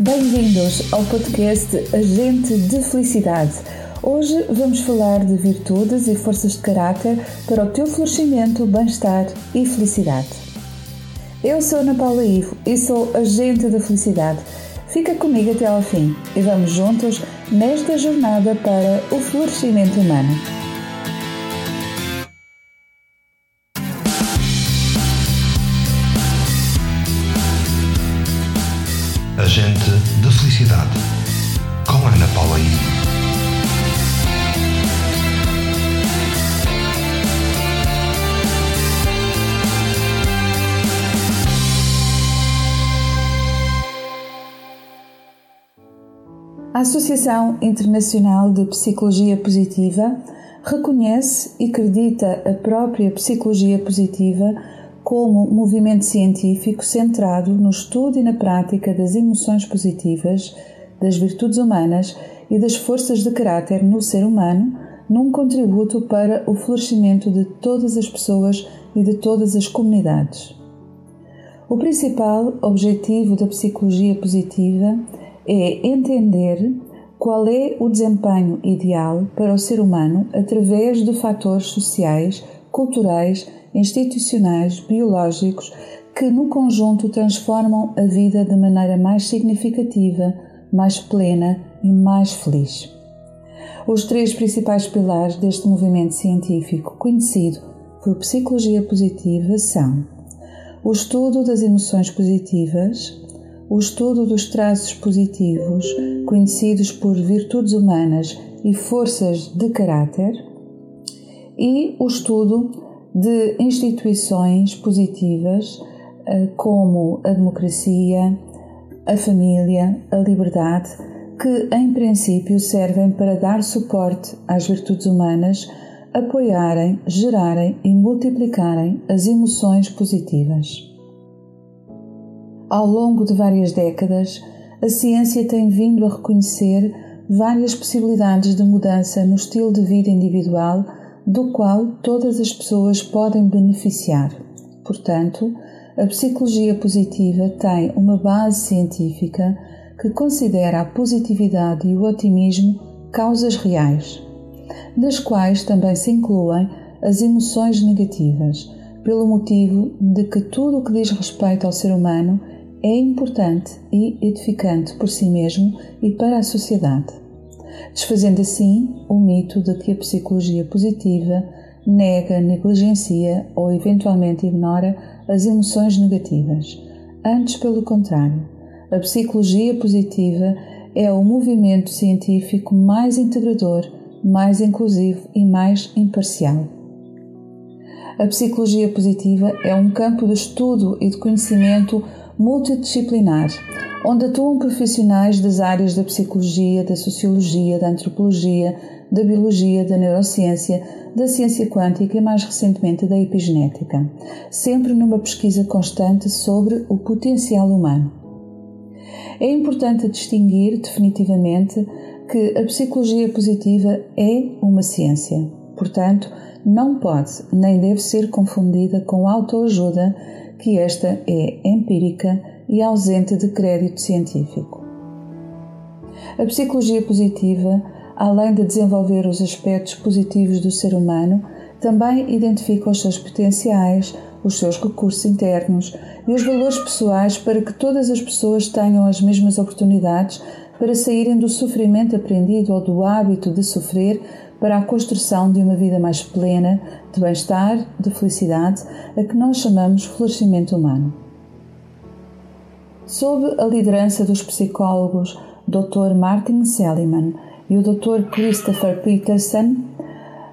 Bem-vindos ao podcast Agente de Felicidade. Hoje vamos falar de virtudes e forças de caráter para o teu florescimento, bem-estar e felicidade. Eu sou Ana Paula Ivo e sou Agente da Felicidade. Fica comigo até ao fim e vamos juntos nesta jornada para o florescimento humano. Felicidade, com Ana Paula I. A Associação Internacional de Psicologia Positiva reconhece e acredita a própria psicologia positiva como movimento científico centrado no estudo e na prática das emoções positivas, das virtudes humanas e das forças de caráter no ser humano, num contributo para o florescimento de todas as pessoas e de todas as comunidades. O principal objetivo da psicologia positiva é entender qual é o desempenho ideal para o ser humano através de fatores sociais, culturais, institucionais, biológicos, que no conjunto transformam a vida de maneira mais significativa, mais plena e mais feliz. Os três principais pilares deste movimento científico, conhecido por psicologia positiva, são o estudo das emoções positivas, o estudo dos traços positivos, conhecidos por virtudes humanas e forças de caráter, e o estudo de instituições positivas eh, como a democracia, a família, a liberdade, que em princípio servem para dar suporte às virtudes humanas, apoiarem, gerarem e multiplicarem as emoções positivas. Ao longo de várias décadas, a ciência tem vindo a reconhecer várias possibilidades de mudança no estilo de vida individual do qual todas as pessoas podem beneficiar. Portanto, a psicologia positiva tem uma base científica que considera a positividade e o otimismo causas reais, das quais também se incluem as emoções negativas, pelo motivo de que tudo o que diz respeito ao ser humano é importante e edificante por si mesmo e para a sociedade desfazendo assim o mito de que a psicologia positiva nega, negligencia ou eventualmente ignora as emoções negativas. Antes, pelo contrário, a psicologia positiva é o movimento científico mais integrador, mais inclusivo e mais imparcial. A psicologia positiva é um campo de estudo e de conhecimento multidisciplinar onde atuam profissionais das áreas da psicologia, da sociologia, da antropologia, da biologia, da neurociência, da ciência quântica e mais recentemente da epigenética, sempre numa pesquisa constante sobre o potencial humano. É importante distinguir definitivamente que a psicologia positiva é uma ciência, portanto, não pode nem deve ser confundida com autoajuda, que esta é empírica e ausente de crédito científico. A psicologia positiva, além de desenvolver os aspectos positivos do ser humano, também identifica os seus potenciais, os seus recursos internos e os valores pessoais para que todas as pessoas tenham as mesmas oportunidades para saírem do sofrimento aprendido ou do hábito de sofrer para a construção de uma vida mais plena, de bem-estar, de felicidade, a que nós chamamos florescimento humano. Sob a liderança dos psicólogos Dr. Martin Seligman e o Dr. Christopher Peterson,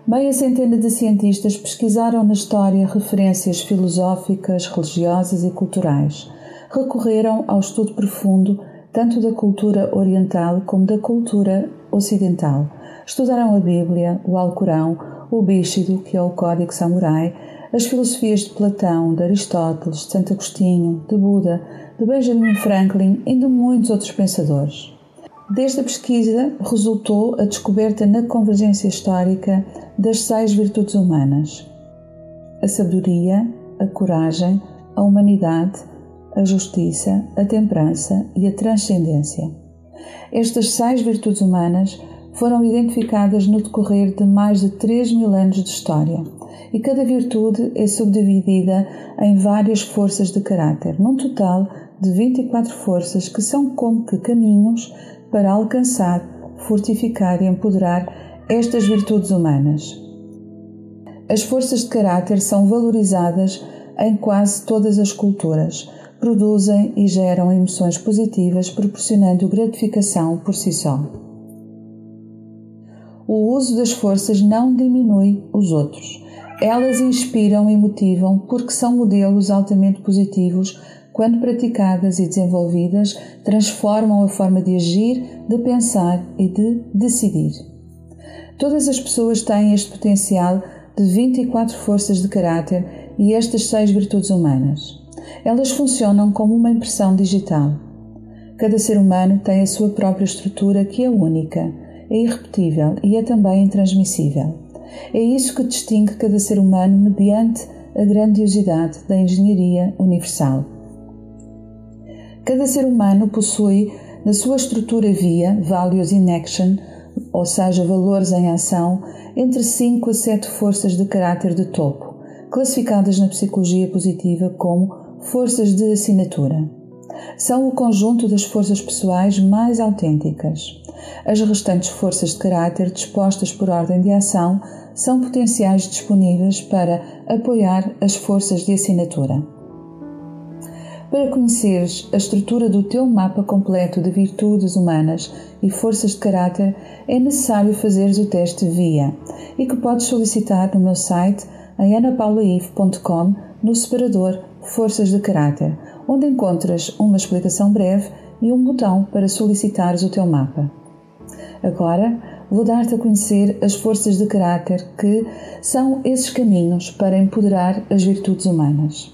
meia centena de cientistas pesquisaram na história referências filosóficas, religiosas e culturais. Recorreram ao estudo profundo tanto da cultura oriental como da cultura ocidental. Estudaram a Bíblia, o Alcorão, o Bíxido, que é o Código Samurai, as filosofias de Platão, de Aristóteles, de Santo Agostinho, de Buda, de Benjamin Franklin e de muitos outros pensadores. Desta pesquisa resultou a descoberta na convergência histórica das seis virtudes humanas: a sabedoria, a coragem, a humanidade, a justiça, a temperança e a transcendência. Estas seis virtudes humanas foram identificadas no decorrer de mais de 3 mil anos de história e cada virtude é subdividida em várias forças de caráter, num total de 24 forças que são como que caminhos para alcançar, fortificar e empoderar estas virtudes humanas. As forças de caráter são valorizadas em quase todas as culturas, produzem e geram emoções positivas, proporcionando gratificação por si só. O uso das forças não diminui os outros. Elas inspiram e motivam porque são modelos altamente positivos quando praticadas e desenvolvidas, transformam a forma de agir, de pensar e de decidir. Todas as pessoas têm este potencial de 24 forças de caráter e estas seis virtudes humanas. Elas funcionam como uma impressão digital. Cada ser humano tem a sua própria estrutura que é única, é irrepetível e é também intransmissível. É isso que distingue cada ser humano mediante a grandiosidade da engenharia universal. Cada ser humano possui na sua estrutura via values in action, ou seja, valores em ação, entre 5 a 7 forças de caráter de topo, classificadas na psicologia positiva como forças de assinatura. São o conjunto das forças pessoais mais autênticas. As restantes forças de caráter dispostas por ordem de ação são potenciais disponíveis para apoiar as forças de assinatura. Para conheceres a estrutura do teu mapa completo de virtudes humanas e forças de caráter, é necessário fazeres o teste VIA e que podes solicitar no meu site em anapaulaif.com no separador Forças de Caráter, onde encontras uma explicação breve e um botão para solicitares o teu mapa. Agora vou dar-te a conhecer as forças de caráter que são esses caminhos para empoderar as virtudes humanas.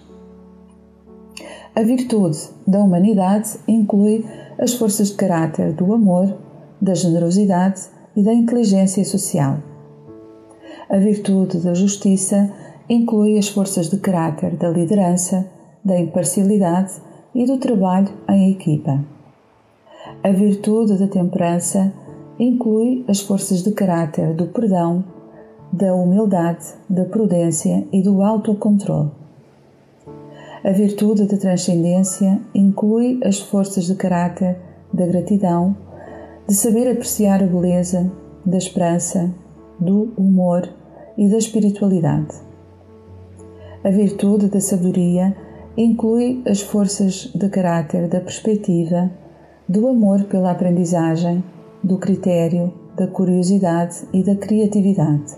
A virtude da humanidade inclui as forças de caráter do amor, da generosidade e da inteligência social. A virtude da justiça inclui as forças de caráter da liderança, da imparcialidade e do trabalho em equipa. A virtude da temperança inclui as forças de caráter do perdão, da humildade, da prudência e do autocontrole. A virtude da transcendência inclui as forças de caráter da gratidão, de saber apreciar a beleza, da esperança, do humor e da espiritualidade. A virtude da sabedoria inclui as forças de caráter da perspectiva, do amor pela aprendizagem, do critério, da curiosidade e da criatividade.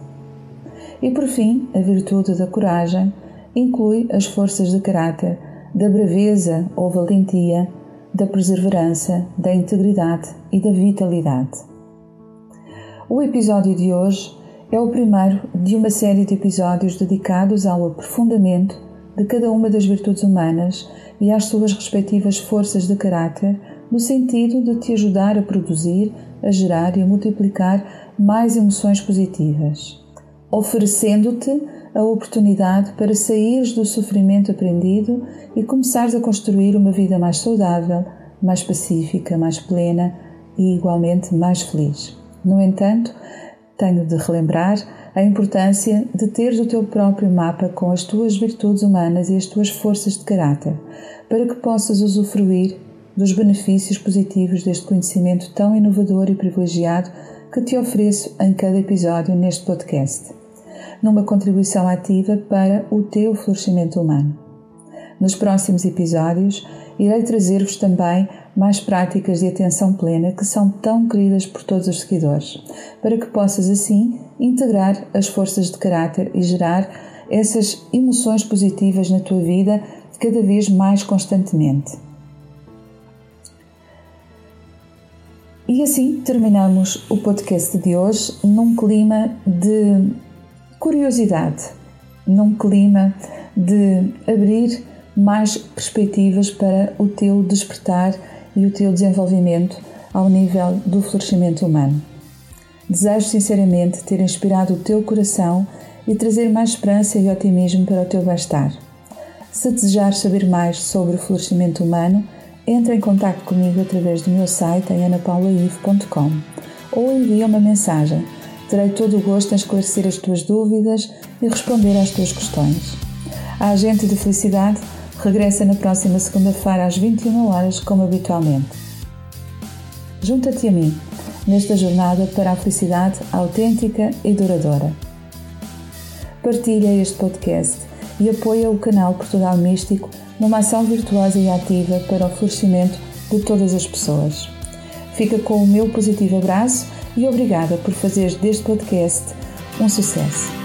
E por fim, a virtude da coragem inclui as forças de caráter da braveza ou valentia, da perseverança, da integridade e da vitalidade. O episódio de hoje é o primeiro de uma série de episódios dedicados ao aprofundamento de cada uma das virtudes humanas e às suas respectivas forças de caráter, no sentido de te ajudar a produzir, a gerar e a multiplicar mais emoções positivas, oferecendo-te a oportunidade para saíres do sofrimento aprendido e começares a construir uma vida mais saudável, mais pacífica, mais plena e igualmente mais feliz. No entanto, tenho de relembrar a importância de teres o teu próprio mapa com as tuas virtudes humanas e as tuas forças de caráter, para que possas usufruir dos benefícios positivos deste conhecimento tão inovador e privilegiado que te ofereço em cada episódio neste podcast, numa contribuição ativa para o teu florescimento humano. Nos próximos episódios, irei trazer-vos também mais práticas de atenção plena que são tão queridas por todos os seguidores, para que possas assim integrar as forças de caráter e gerar essas emoções positivas na tua vida cada vez mais constantemente. E assim terminamos o podcast de hoje num clima de curiosidade, num clima de abrir mais perspectivas para o teu despertar e o teu desenvolvimento ao nível do florescimento humano. Desejo sinceramente ter inspirado o teu coração e trazer mais esperança e otimismo para o teu bem-estar. Se desejar saber mais sobre o florescimento humano, entre em contato comigo através do meu site em anapaulaive.com ou envia uma mensagem. Terei todo o gosto em esclarecer as tuas dúvidas e responder às tuas questões. A Agente de Felicidade regressa na próxima segunda-feira às 21 horas, como habitualmente. Junta-te a mim nesta jornada para a felicidade autêntica e duradoura. Partilha este podcast e apoia o canal Portugal Místico numa ação virtuosa e ativa para o florescimento de todas as pessoas. Fica com o meu positivo abraço e obrigada por fazeres deste podcast um sucesso.